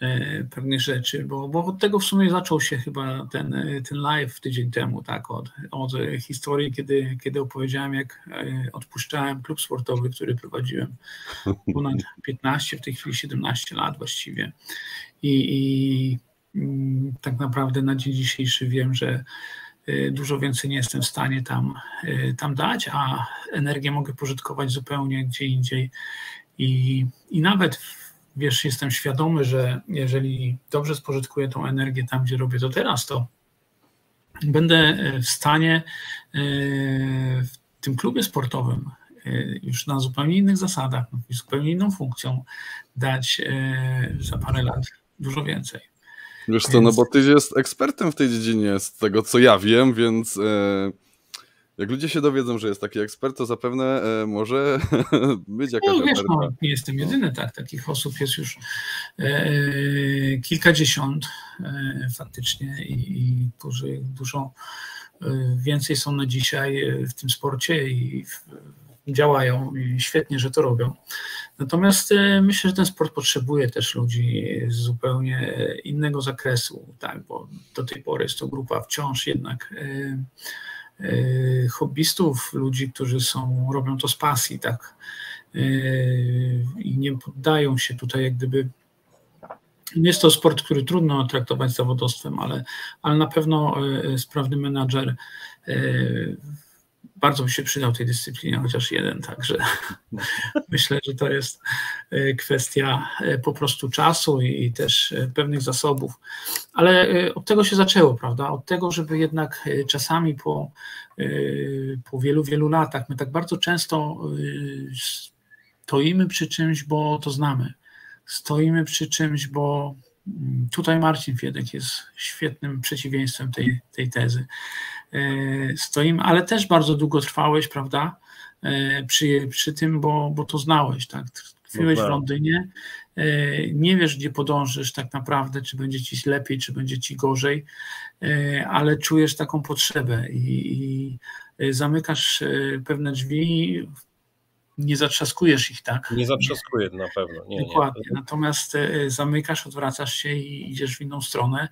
S2: e, pewnych rzeczy, bo, bo od tego w sumie zaczął się chyba ten, ten live tydzień temu, tak, od, od historii, kiedy, kiedy opowiedziałem, jak e, odpuszczałem klub sportowy, który prowadziłem ponad 15, w tej chwili 17 lat właściwie. I, i mm, tak naprawdę na dzień dzisiejszy wiem, że dużo więcej nie jestem w stanie tam, y, tam dać, a energię mogę pożytkować zupełnie gdzie indziej. I, I nawet wiesz, jestem świadomy, że jeżeli dobrze spożytkuję tą energię tam, gdzie robię to teraz, to będę y, w stanie w tym klubie sportowym już na zupełnie innych zasadach, zupełnie inną funkcją dać za parę lat dużo więcej.
S1: Wiesz co, no bo ty jest ekspertem w tej dziedzinie, z tego co ja wiem, więc e, jak ludzie się dowiedzą, że jest taki ekspert, to zapewne e, może być jakaś
S2: No wiesz, no, nie jestem jedyny, tak. Takich osób jest już e, kilkadziesiąt e, faktycznie i, i którzy dużo e, więcej są na dzisiaj e, w tym sporcie i w, działają i świetnie, że to robią. Natomiast e, myślę, że ten sport potrzebuje też ludzi z zupełnie innego zakresu, tak, bo do tej pory jest to grupa wciąż jednak e, e, hobbystów, ludzi, którzy są, robią to z pasji, tak, e, i nie poddają się tutaj jak gdyby jest to sport, który trudno traktować zawodowstwem, ale, ale na pewno e, sprawny menadżer e, bardzo by się przydał tej dyscyplinie, chociaż jeden, także myślę, że to jest e, kwestia e, po prostu czasu i też e, pewnych zasobów. Ale od tego się zaczęło, prawda? Od tego, żeby jednak czasami po, po wielu, wielu latach, my tak bardzo często stoimy przy czymś, bo to znamy. Stoimy przy czymś, bo mm, tutaj Marcin Fiedek jest świetnym przeciwieństwem tej, tej tezy. E, Stoimy, ale też bardzo długo trwałeś, prawda? E, Przy, przy tym, bo, bo to znałeś, tak? Tkwiłeś w
S3: tak.
S2: Londynie, e, nie wiesz, gdzie podążysz tak naprawdę, czy będzie ci lepiej, czy będzie ci gorzej, ale czujesz taką potrzebę i, i zamykasz pewne drzwi, nie zatrzaskujesz ich, tak?
S3: Nie zatrzaskuje na pewno. Nie, nie.
S2: Dokładnie. Natomiast e, zamykasz, odwracasz się i idziesz w inną stronę,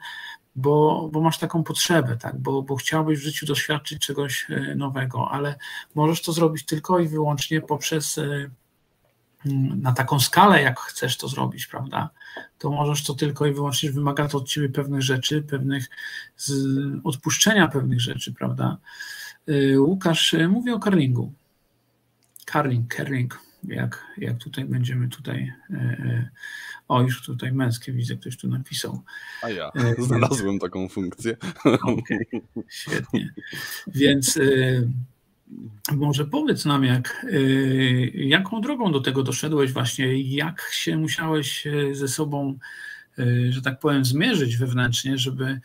S2: bo, bo masz taką potrzebę, tak? bo, bo chciałbyś w życiu doświadczyć czegoś e, nowego, ale możesz to zrobić tylko i wyłącznie poprzez e, mm, na taką skalę, jak chcesz to zrobić, prawda? To możesz to tylko i wyłącznie, wymaga to od ciebie pewnych rzeczy, pewnych z, odpuszczenia pewnych rzeczy, prawda? Łukasz mówi o curlingu. Curling, curling, jak, jak tutaj będziemy tutaj. e, e, O, już tutaj męskie widzę, ktoś tu napisał.
S1: A ja
S2: E,
S1: znalazłem taką funkcję.
S2: Okej, świetnie. Więc może powiedz nam, jak, jaką drogą do tego doszedłeś właśnie, jak się musiałeś ze sobą, że tak powiem, zmierzyć wewnętrznie, żeby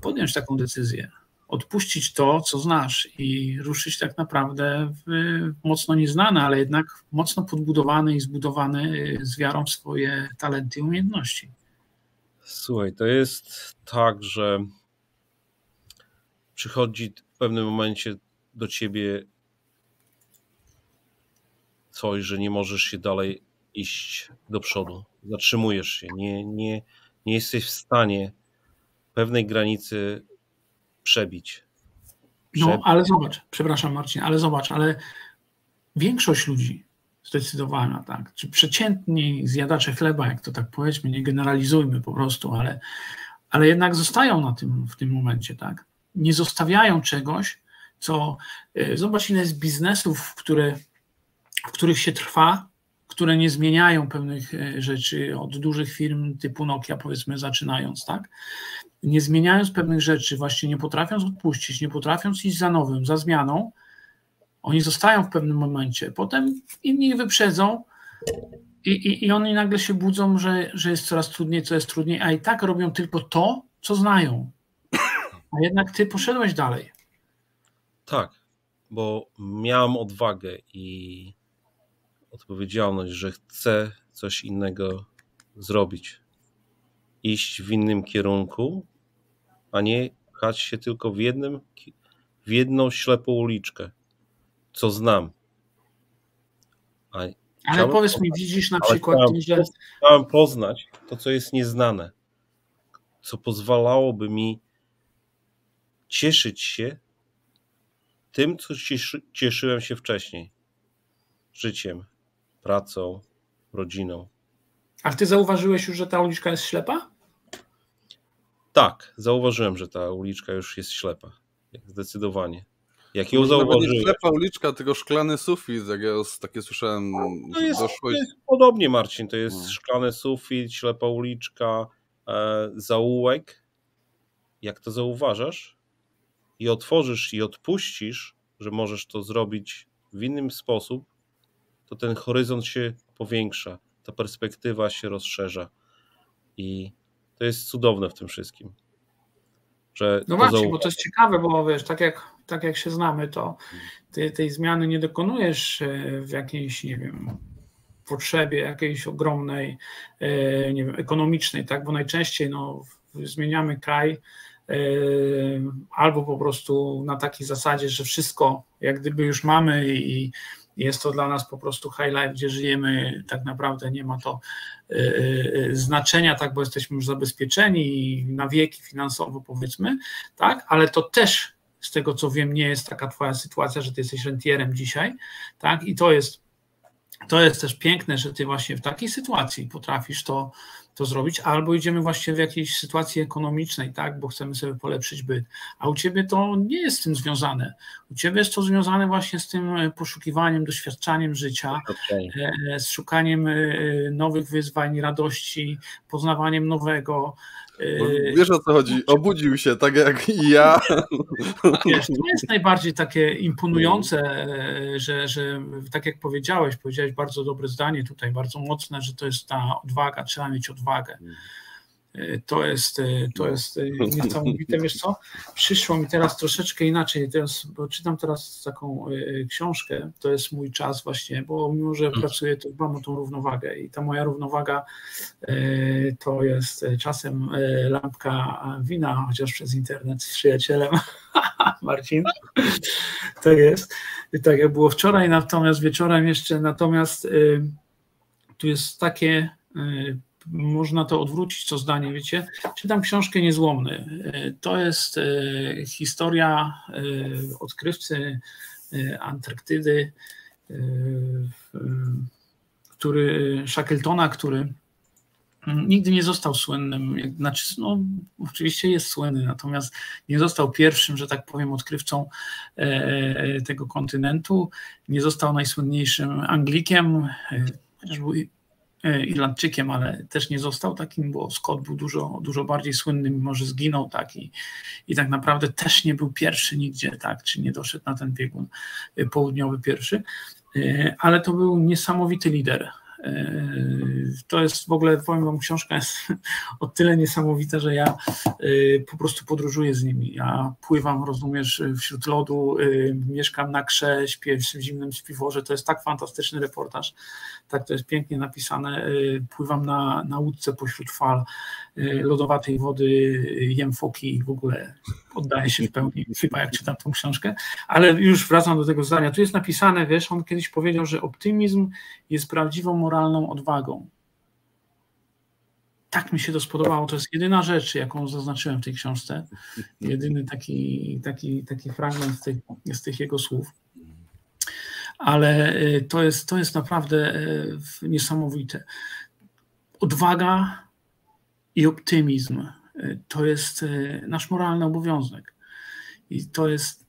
S2: podjąć taką decyzję, odpuścić to, co znasz i ruszyć tak naprawdę w mocno nieznane, ale jednak mocno podbudowany i zbudowany z wiarą w swoje talenty i umiejętności.
S3: Słuchaj, to jest tak, że przychodzi w pewnym momencie do ciebie coś, że nie możesz się dalej iść do przodu. Zatrzymujesz się. Nie, nie, nie jesteś w stanie pewnej granicy przebić.
S2: No,
S3: Prze-
S2: ale zobacz, przepraszam Marcin, ale zobacz, ale większość ludzi zdecydowana, tak, czy przeciętni zjadacze chleba, jak to tak powiedzmy, nie generalizujmy po prostu, ale, ale jednak zostają na tym w tym momencie, tak. Nie zostawiają czegoś, co y, zobacz, ile jest biznesów, które, w których się trwa, które nie zmieniają pewnych y, rzeczy od dużych firm typu Nokia, powiedzmy, zaczynając, tak nie zmieniając pewnych rzeczy, właśnie nie potrafiąc odpuścić, nie potrafiąc iść za nowym, za zmianą, oni zostają w pewnym momencie. Potem inni ich wyprzedzą i, i, i oni nagle się budzą, że, że jest coraz trudniej, co jest trudniej, a i tak robią tylko to, co znają. A jednak ty poszedłeś dalej.
S3: Tak, bo miałem odwagę i odpowiedzialność, że chcę coś innego zrobić. Iść w innym kierunku, a nie pchać się tylko w jednym, w jedną ślepą uliczkę, co znam. A
S2: Ale
S3: Chciałem-
S2: powiedz mi, widzisz na przykład,
S3: chciałem-
S2: że
S3: chciałem poznać to, co jest nieznane, co pozwalałoby mi cieszyć się tym, co cieszy, cieszyłem się wcześniej. Życiem, pracą, rodziną.
S2: a ty zauważyłeś już, że ta uliczka jest ślepa?
S3: Tak, zauważyłem, że ta uliczka już jest ślepa. Zdecydowanie. Jak ją
S1: nawet nie
S3: zauważyłem,
S1: ślepa uliczka, tylko szklany sufit, jak ja takie słyszałem,
S3: to
S1: że
S3: jest, to
S1: doszło i-
S3: jest podobnie, Marcin. To jest
S1: No.
S3: szklany sufit, ślepa uliczka, e, zaułek. Jak to zauważasz i otworzysz i odpuścisz, że możesz to zrobić w inny sposób, to ten horyzont się powiększa, ta perspektywa się rozszerza. I to jest cudowne w tym wszystkim. Że
S2: no właśnie, bo to jest ciekawe, bo wiesz, tak jak, tak jak się znamy, to ty tej zmiany nie dokonujesz e, w jakiejś, nie wiem, potrzebie jakiejś ogromnej, e, nie wiem, ekonomicznej, tak? Bo najczęściej no, zmieniamy kraj e, albo po prostu na takiej zasadzie, że wszystko jak gdyby już mamy i jest to dla nas po prostu high life, gdzie żyjemy, tak naprawdę nie ma to e, znaczenia, tak, bo jesteśmy już zabezpieczeni na wieki finansowo powiedzmy, tak, ale to też z tego co wiem nie jest taka twoja sytuacja, że ty jesteś rentierem dzisiaj, tak, i to jest to jest też piękne, że ty właśnie w takiej sytuacji potrafisz to, to zrobić, albo idziemy właśnie w jakiejś sytuacji ekonomicznej, tak, bo chcemy sobie polepszyć byt, a u ciebie to nie jest z tym związane. U ciebie jest to związane właśnie z tym e, poszukiwaniem, doświadczaniem życia, okay. E, z szukaniem e, nowych wyzwań, radości, poznawaniem nowego,
S1: wiesz o co chodzi? Obudził się, tak jak i ja.
S2: Wiesz, to jest najbardziej takie imponujące, że, że tak jak powiedziałeś, powiedziałeś bardzo dobre zdanie tutaj, bardzo mocne, że to jest ta odwaga, trzeba mieć odwagę. E, to jest, e, to jest e, niesamowite. Wiesz co? Przyszło mi teraz troszeczkę inaczej. Teraz, bo czytam teraz taką książkę. To jest mój czas właśnie, bo mimo, że mm. pracuję, to mam tą równowagę i ta moja równowaga to jest czasem lampka wina, chociaż przez internet z przyjacielem. Marcin. To jest. Tak jak było wczoraj, natomiast wieczorem jeszcze, natomiast tu jest takie można to odwrócić, co zdanie, wiecie. Czytam książkę Niezłomny. To jest e, historia e, odkrywcy e, Antarktydy, który, Shackletona, który nigdy nie został słynnym, znaczy, no, oczywiście jest słynny, natomiast nie został pierwszym, że tak powiem, odkrywcą tego kontynentu, nie został najsłynniejszym Anglikiem, chociaż był E, Irlandczykiem, ale też nie został takim, bo Scott był dużo, dużo bardziej słynny, mimo że zginął, tak, i, i tak naprawdę też nie był pierwszy nigdzie, tak, czy nie doszedł na ten biegun e, południowy pierwszy, e, ale to był niesamowity lider. To jest w ogóle, powiem Wam, książka jest o tyle niesamowita, że ja po prostu podróżuję z nimi. Ja pływam, rozumiesz, wśród lodu, mieszkam na krze, śpię w zimnym śpiworze. To jest tak fantastyczny reportaż tak to jest pięknie napisane, pływam na, na łódce pośród fal lodowatej wody, jem foki i w ogóle oddaję się w pełni, chyba jak czytam tą książkę, ale już wracam do tego zdania, tu jest napisane, wiesz, on kiedyś powiedział, że optymizm jest prawdziwą moralną odwagą. Tak mi się to spodobało. To jest jedyna rzecz, jaką zaznaczyłem w tej książce. Jedyny taki, taki, taki fragment z tych, z tych jego słów ale y, to jest, to jest naprawdę y, niesamowite. Odwaga i optymizm to jest nasz moralny obowiązek. I to jest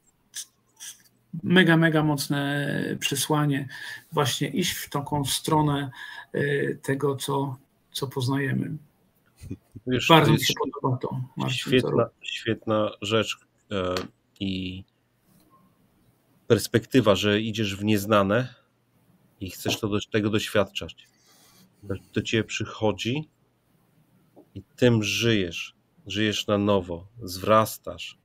S2: mega, mega mocne przesłanie, właśnie iść w taką stronę tego, co, co poznajemy. Wiesz, Bardzo mi się podoba to.
S3: Marcin, świetna, świetna rzecz e, i perspektywa, że idziesz w nieznane i chcesz to, tego doświadczać. Do ciebie przychodzi i tym żyjesz. Żyjesz na nowo, zwrastasz.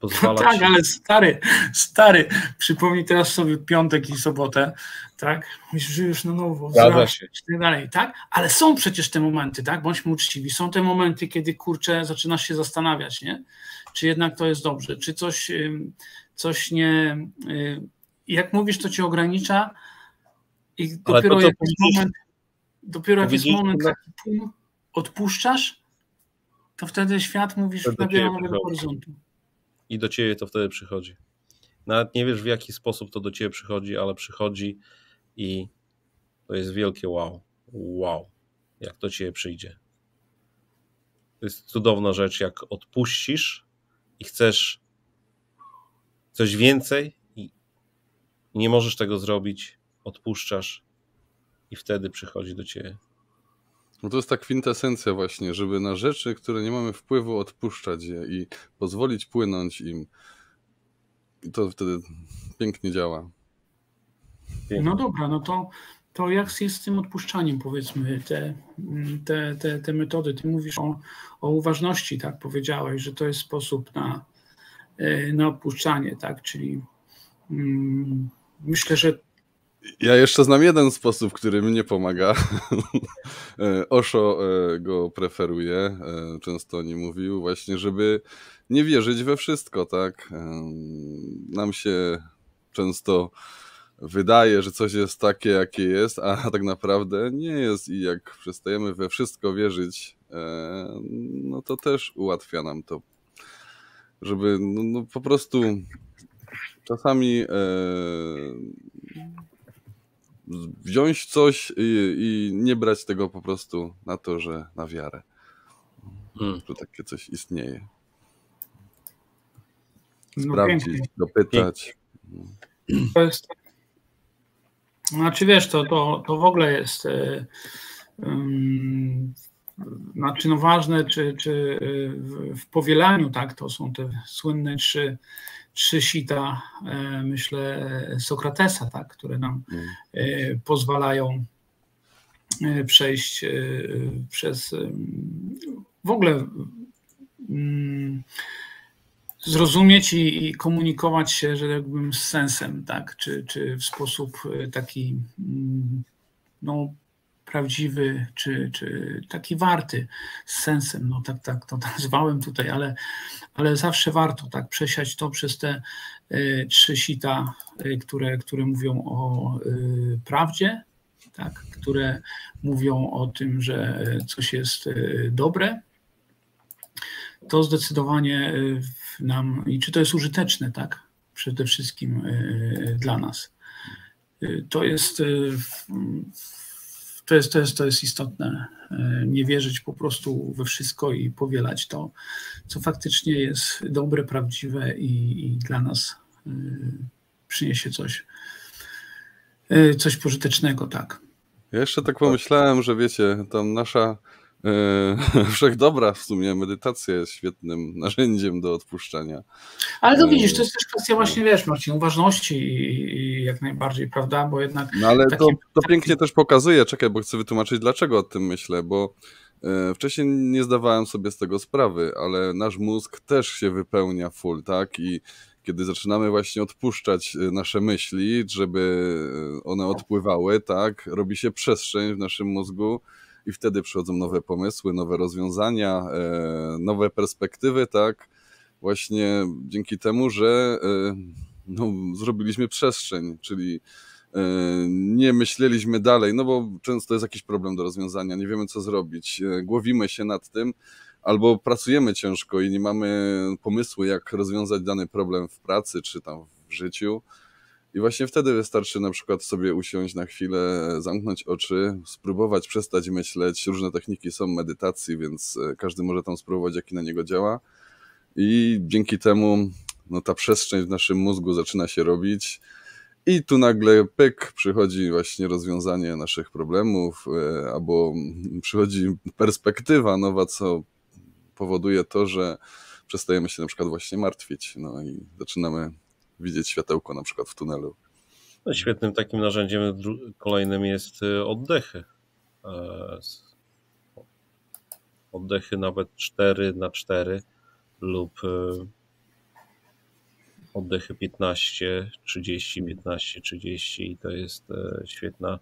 S2: Pozwala tak, ale stary, stary, przypomnij teraz sobie piątek i sobotę, tak? Żyjesz na nowo, zwrastasz i tak dalej, tak? Ale są przecież te momenty, tak? Bądźmy uczciwi. Są te momenty, kiedy kurczę, zaczynasz się zastanawiać, nie? Czy jednak to jest dobrze, czy coś coś nie. Y, jak mówisz, to cię ogranicza i dopiero to, jakiś moment, dopiero jakiś moment taki odpuszczasz, to wtedy świat mówisz nabiera nowego horyzontu.
S3: I do ciebie to wtedy przychodzi. Nawet nie wiesz w jaki sposób to do ciebie przychodzi, ale przychodzi i to jest wielkie wow. Wow, jak to ciebie przyjdzie. To jest cudowna rzecz, jak odpuścisz i chcesz coś więcej i nie możesz tego zrobić, odpuszczasz i wtedy przychodzi do ciebie.
S1: No to jest ta kwintesencja właśnie, żeby na rzeczy, które nie mamy wpływu, odpuszczać je i pozwolić płynąć im. I to wtedy pięknie działa.
S2: Pięknie. No dobra, no to to jak jest z tym odpuszczaniem, powiedzmy, te, te, te, te metody? Ty mówisz o, o uważności, tak? Powiedziałeś, że to jest sposób na, e, na odpuszczanie, tak? Czyli mm, myślę, że
S1: ja jeszcze znam jeden sposób, który mnie pomaga. E, Osho e, go preferuje. Często nie mówił właśnie, żeby nie wierzyć we wszystko, tak? Nam się często wydaje, że coś jest takie, jakie jest, a tak naprawdę nie jest i jak przestajemy we wszystko wierzyć, e, no to też ułatwia nam to, żeby no, no po prostu czasami e, wziąć coś i, i, nie brać tego po prostu na to, że na wiarę, hmm. że takie coś istnieje. No Sprawdzić, no, dopytać.
S2: To jest znaczy wiesz, to, to, to w ogóle jest um, znaczy no ważne, czy, czy e, w powielaniu, tak, to są te słynne trzy, trzy sita, e, myślę, Sokratesa, tak, które nam pozwalają przejść przez w ogóle zrozumieć i, komunikować się, że jakbym z sensem, tak, czy, czy w sposób e, taki mm, no, prawdziwy, czy, czy taki warty, z sensem, no tak, tak to nazwałem tutaj, ale, ale zawsze warto tak przesiać to przez te y, trzy sita, y, które, które mówią o y, prawdzie, tak, które mówią o tym, że coś jest dobre, to zdecydowanie nam i czy to jest użyteczne, tak? Przede wszystkim dla nas. To jest, to jest, to jest, to jest istotne. Nie wierzyć po prostu we wszystko i powielać to, co faktycznie jest dobre, prawdziwe i, i dla nas przyniesie coś, coś pożytecznego, tak.
S1: Ja jeszcze tak pomyślałem, że wiecie, tam nasza wszechdobra w sumie, medytacja jest świetnym narzędziem do odpuszczania.
S2: Ale to yy, widzisz, to jest też kwestia właśnie, wiesz, Marcin, uważności i, i jak najbardziej, prawda, bo jednak...
S1: No ale takie, to, to pięknie też pokazuje, czekaj, bo chcę wytłumaczyć, dlaczego o tym myślę, bo yy, wcześniej nie zdawałem sobie z tego sprawy, ale nasz mózg też się wypełnia full, tak, i kiedy zaczynamy właśnie odpuszczać nasze myśli, żeby one odpływały, tak, robi się przestrzeń w naszym mózgu, i wtedy przychodzą nowe pomysły, nowe rozwiązania, e, nowe perspektywy, tak? Właśnie dzięki temu, że e, no, zrobiliśmy przestrzeń, czyli e, nie myśleliśmy dalej, no bo często jest jakiś problem do rozwiązania, nie wiemy co zrobić, głowimy się nad tym, albo pracujemy ciężko i nie mamy pomysłu, jak rozwiązać dany problem w pracy czy tam w życiu i właśnie wtedy wystarczy na przykład sobie usiąść na chwilę, zamknąć oczy, spróbować przestać myśleć. Różne techniki są medytacji, więc e, każdy może tam spróbować, jaki na niego działa. I dzięki temu no, ta przestrzeń w naszym mózgu zaczyna się robić. I tu nagle pyk, przychodzi właśnie rozwiązanie naszych problemów, e, albo przychodzi perspektywa nowa, co powoduje to, że przestajemy się na przykład właśnie martwić. No i zaczynamy widzieć światełko na przykład w tunelu.
S3: No, świetnym takim narzędziem kolejnym jest y, oddechy. E, oddechy nawet 4 na 4 lub y, oddechy 15, 30, 15, 30 i to jest e, świetna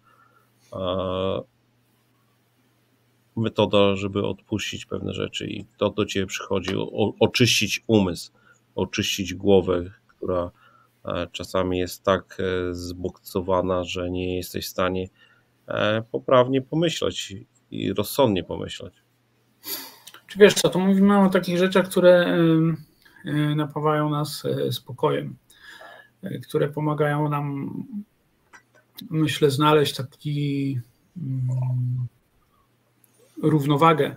S3: metoda, żeby odpuścić pewne rzeczy i to do Ciebie przychodzi, oczyścić umysł, oczyścić głowę, która czasami jest tak e, zbukcowana, że nie jesteś w stanie e, poprawnie pomyśleć i rozsądnie pomyśleć.
S2: Czy wiesz co, to mówimy o takich rzeczach, które napawają nas spokojem, które pomagają nam, myślę, znaleźć taki mm, równowagę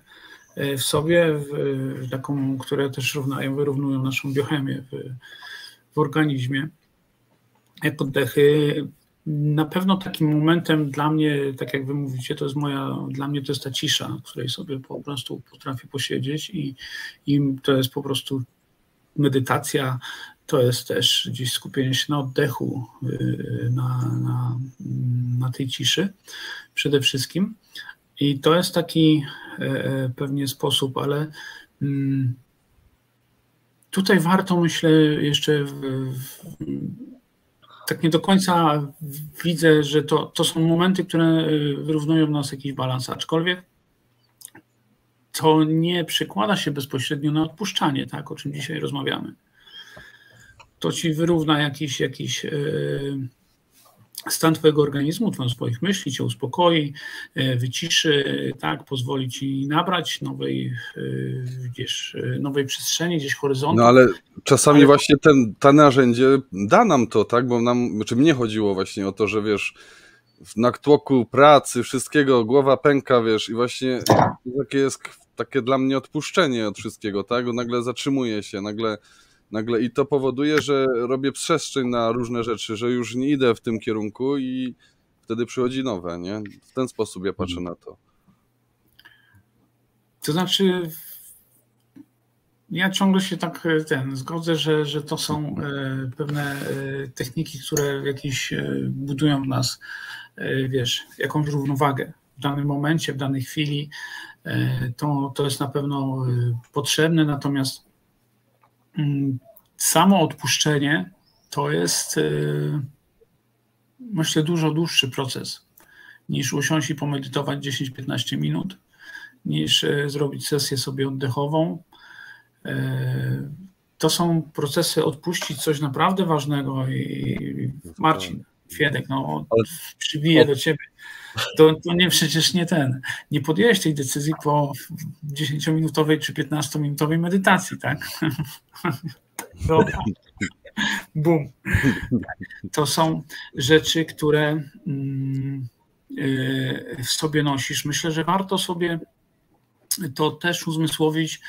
S2: w sobie, w, taką, które też równają, wyrównują naszą biochemię w, w organizmie, jak oddechy. Na pewno takim momentem dla mnie, tak jak wy mówicie, to jest moja, dla mnie to jest ta cisza, w której sobie po prostu potrafię posiedzieć i, i to jest po prostu medytacja, to jest też gdzieś skupienie się na oddechu, y, na, na, na tej ciszy przede wszystkim. I to jest taki e, e, pewnie sposób, ale mm, tutaj warto, myślę, jeszcze w, w, tak nie do końca widzę, że to, to są momenty, które wyrównują nas jakiś balans, aczkolwiek to nie przekłada się bezpośrednio na odpuszczanie, tak, o czym dzisiaj rozmawiamy. To ci wyrówna jakiś, jakiś yy, stan twojego organizmu, swoich myśli, cię uspokoi, e, wyciszy, tak, pozwoli ci nabrać nowej, e, gdzieś, e, nowej przestrzeni, gdzieś horyzontu.
S1: No ale czasami ale... właśnie ten, to narzędzie da nam to, tak, bo nam, czy znaczy mnie chodziło właśnie o to, że wiesz, na tłoku pracy, wszystkiego, głowa pęka, wiesz, i właśnie takie jest takie dla mnie odpuszczenie od wszystkiego, tak, bo nagle zatrzymuje się, nagle nagle i to powoduje, że robię przestrzeń na różne rzeczy, że już nie idę w tym kierunku i wtedy przychodzi nowe, nie? W ten sposób ja patrzę na to.
S2: To znaczy, ja ciągle się tak e, ten zgodzę, że, że to są e, pewne e, techniki, które jakieś budują w nas, wiesz, jakąś równowagę w danym momencie, w danej chwili. To, to jest na pewno potrzebne, natomiast samo odpuszczenie to jest, y, myślę, dużo dłuższy proces niż usiąść i pomedytować 10-15 minut, niż y, zrobić sesję sobie oddechową. Y, to są procesy odpuścić coś naprawdę ważnego i Marcin, Fiedek, no przybiję do ciebie. To, to nie przecież nie ten. Nie podjęłeś tej decyzji po 10-minutowej czy 15-minutowej medytacji, tak? Dobra. Bum. To są rzeczy, które mm, y, w sobie nosisz. Myślę, że warto sobie to też uzmysłowić.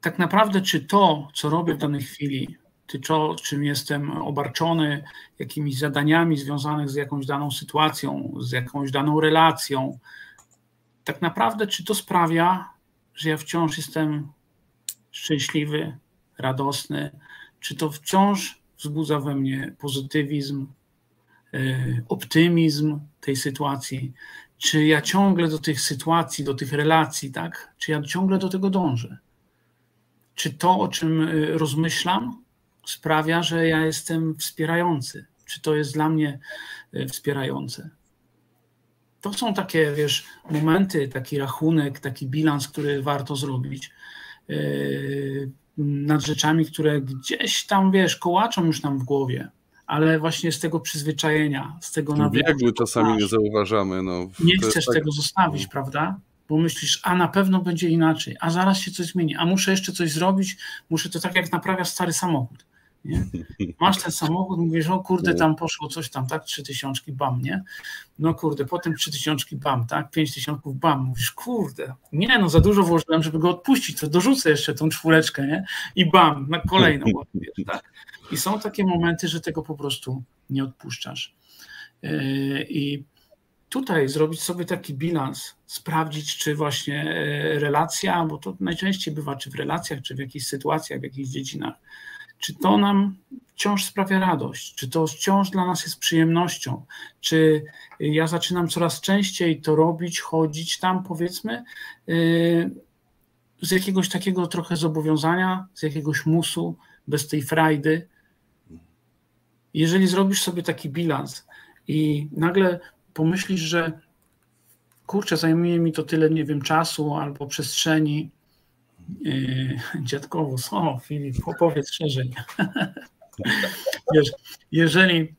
S2: Tak naprawdę, czy to, co robię w danej chwili, czy czym jestem obarczony, jakimiś zadaniami związanych z jakąś daną sytuacją, z jakąś daną relacją, tak naprawdę, czy to sprawia, że ja wciąż jestem szczęśliwy, radosny, czy to wciąż wzbudza we mnie pozytywizm, e, optymizm tej sytuacji, czy ja ciągle do tych sytuacji, do tych relacji, tak? Czy ja ciągle do tego dążę? Czy to, o czym e, rozmyślam, sprawia, że ja jestem wspierający? Czy to jest dla mnie e, wspierające? To są takie, wiesz, momenty, taki rachunek, taki bilans, który warto zrobić Yy, nad rzeczami, które gdzieś tam, wiesz, kołaczą już nam w głowie, ale właśnie z tego przyzwyczajenia, z tego
S1: nawyku. Biegły czasami nie zauważamy. No.
S2: Nie chcesz tak... tego zostawić, no. prawda? Bo myślisz, a na pewno będzie inaczej, a zaraz się coś zmieni, a muszę jeszcze coś zrobić, muszę to tak jak naprawia stary samochód. Nie? Masz ten samochód, mówisz, o kurde, tam poszło coś tam, tak, trzy tysiączki, bam, nie? No kurde, potem trzy tysiączki, bam, tak, pięć tysiączków, bam, mówisz, kurde, nie, no za dużo włożyłem, żeby go odpuścić, to dorzucę jeszcze tą czwóreczkę, nie? I bam, na kolejną, tak? I są takie momenty, że tego po prostu nie odpuszczasz. Yy, I tutaj zrobić sobie taki bilans, sprawdzić, czy właśnie e, relacja, bo to najczęściej bywa, czy w relacjach, czy w jakichś sytuacjach, w jakichś dziedzinach, czy to nam wciąż sprawia radość, czy to wciąż dla nas jest przyjemnością, czy ja zaczynam coraz częściej to robić, chodzić tam, powiedzmy, yy, z jakiegoś takiego trochę zobowiązania, z jakiegoś musu, bez tej frajdy. Jeżeli zrobisz sobie taki bilans i nagle pomyślisz, że kurczę, zajmuje mi to tyle, nie wiem, czasu albo przestrzeni, dziadkowo, o Filip, opowiedz szerzej. Wiesz, jeżeli,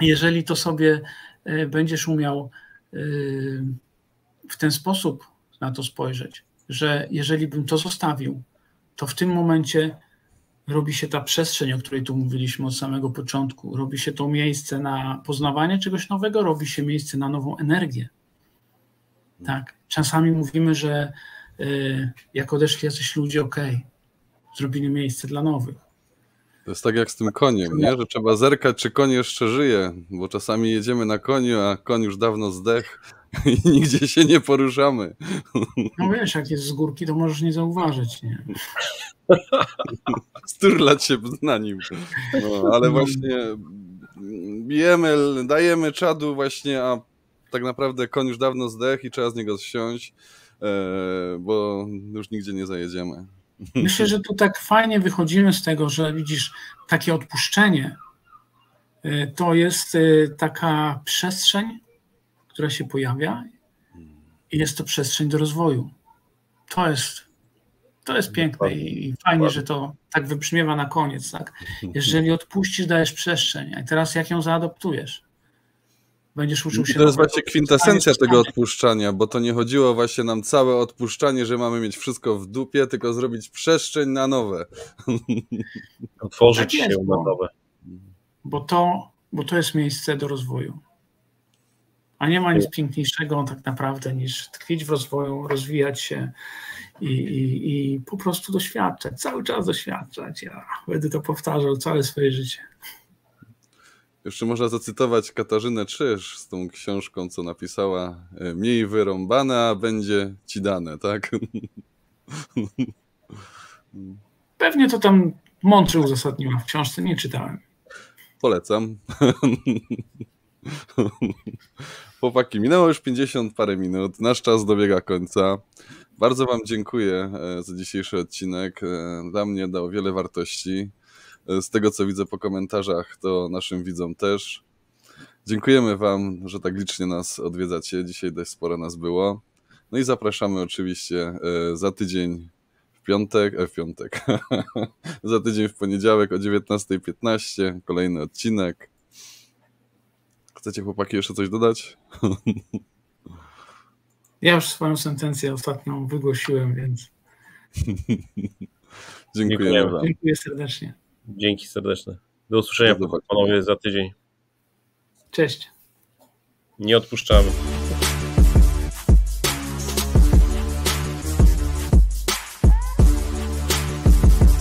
S2: jeżeli to sobie e, będziesz umiał e, w ten sposób na to spojrzeć, że jeżeli bym to zostawił, to w tym momencie robi się ta przestrzeń, o której tu mówiliśmy od samego początku, robi się to miejsce na poznawanie czegoś nowego, robi się miejsce na nową energię. Tak. Czasami mówimy, że jak odeszli jacyś ludzie, ok, zrobili miejsce dla nowych.
S1: To jest tak jak z tym koniem, nie? że trzeba zerkać, czy koń jeszcze żyje, bo czasami jedziemy na koniu, a koń już dawno zdech, i nigdzie się nie poruszamy.
S2: No wiesz, jak jest z górki, to możesz nie zauważyć, nie?
S1: Sturlać się na nim. No, ale właśnie bijemy, dajemy czadu właśnie, a tak naprawdę koń już dawno zdech i trzeba z niego zsiąść, bo już nigdzie nie zajedziemy.
S2: Myślę, że tu tak fajnie wychodzimy z tego, że widzisz, takie odpuszczenie e, to jest e, taka przestrzeń, która się pojawia i jest to przestrzeń do rozwoju. To jest, to jest piękne i fajnie, że to tak wybrzmiewa na koniec. Tak? Jeżeli odpuścisz, dajesz przestrzeń, a teraz jak ją zaadoptujesz? Będziesz uczył się.
S1: I to jest właśnie kwintesencja tego odpuszczania, bo to nie chodziło właśnie nam całe odpuszczanie, że mamy mieć wszystko w dupie, tylko zrobić przestrzeń na nowe.
S3: Otworzyć tak jest, się na nowe.
S2: Bo to, bo to jest miejsce do rozwoju. A nie ma nic piękniejszego tak naprawdę niż tkwić w rozwoju, rozwijać się i, i, i po prostu doświadczać, cały czas doświadczać. Ja będę to powtarzał całe swoje życie.
S1: Jeszcze można zacytować Katarzynę Czyż z tą książką, co napisała e, Miej wyrąbane, a będzie ci dane, tak?
S2: Pewnie to tam mądrze uzasadniła w książce, nie czytałem.
S1: Polecam. Chłopaki, minęło już 50 parę minut, nasz czas dobiega końca. Bardzo Wam dziękuję e, za dzisiejszy odcinek. E, dla mnie dał wiele wartości. E, z tego co widzę po komentarzach, to naszym widzom też. Dziękujemy Wam, że tak licznie nas odwiedzacie. Dzisiaj dość sporo nas było. No i zapraszamy oczywiście za tydzień w piątek, e, w piątek, za tydzień w poniedziałek o 19.15 kolejny odcinek. Chcecie chłopaki jeszcze coś dodać?
S2: Ja już swoją sentencję ostatnią wygłosiłem, więc.
S1: Dziękuję.
S2: Dziękuję serdecznie.
S3: Dzięki serdeczne. Do usłyszenia panowie za tydzień.
S2: Cześć.
S3: Nie odpuszczamy.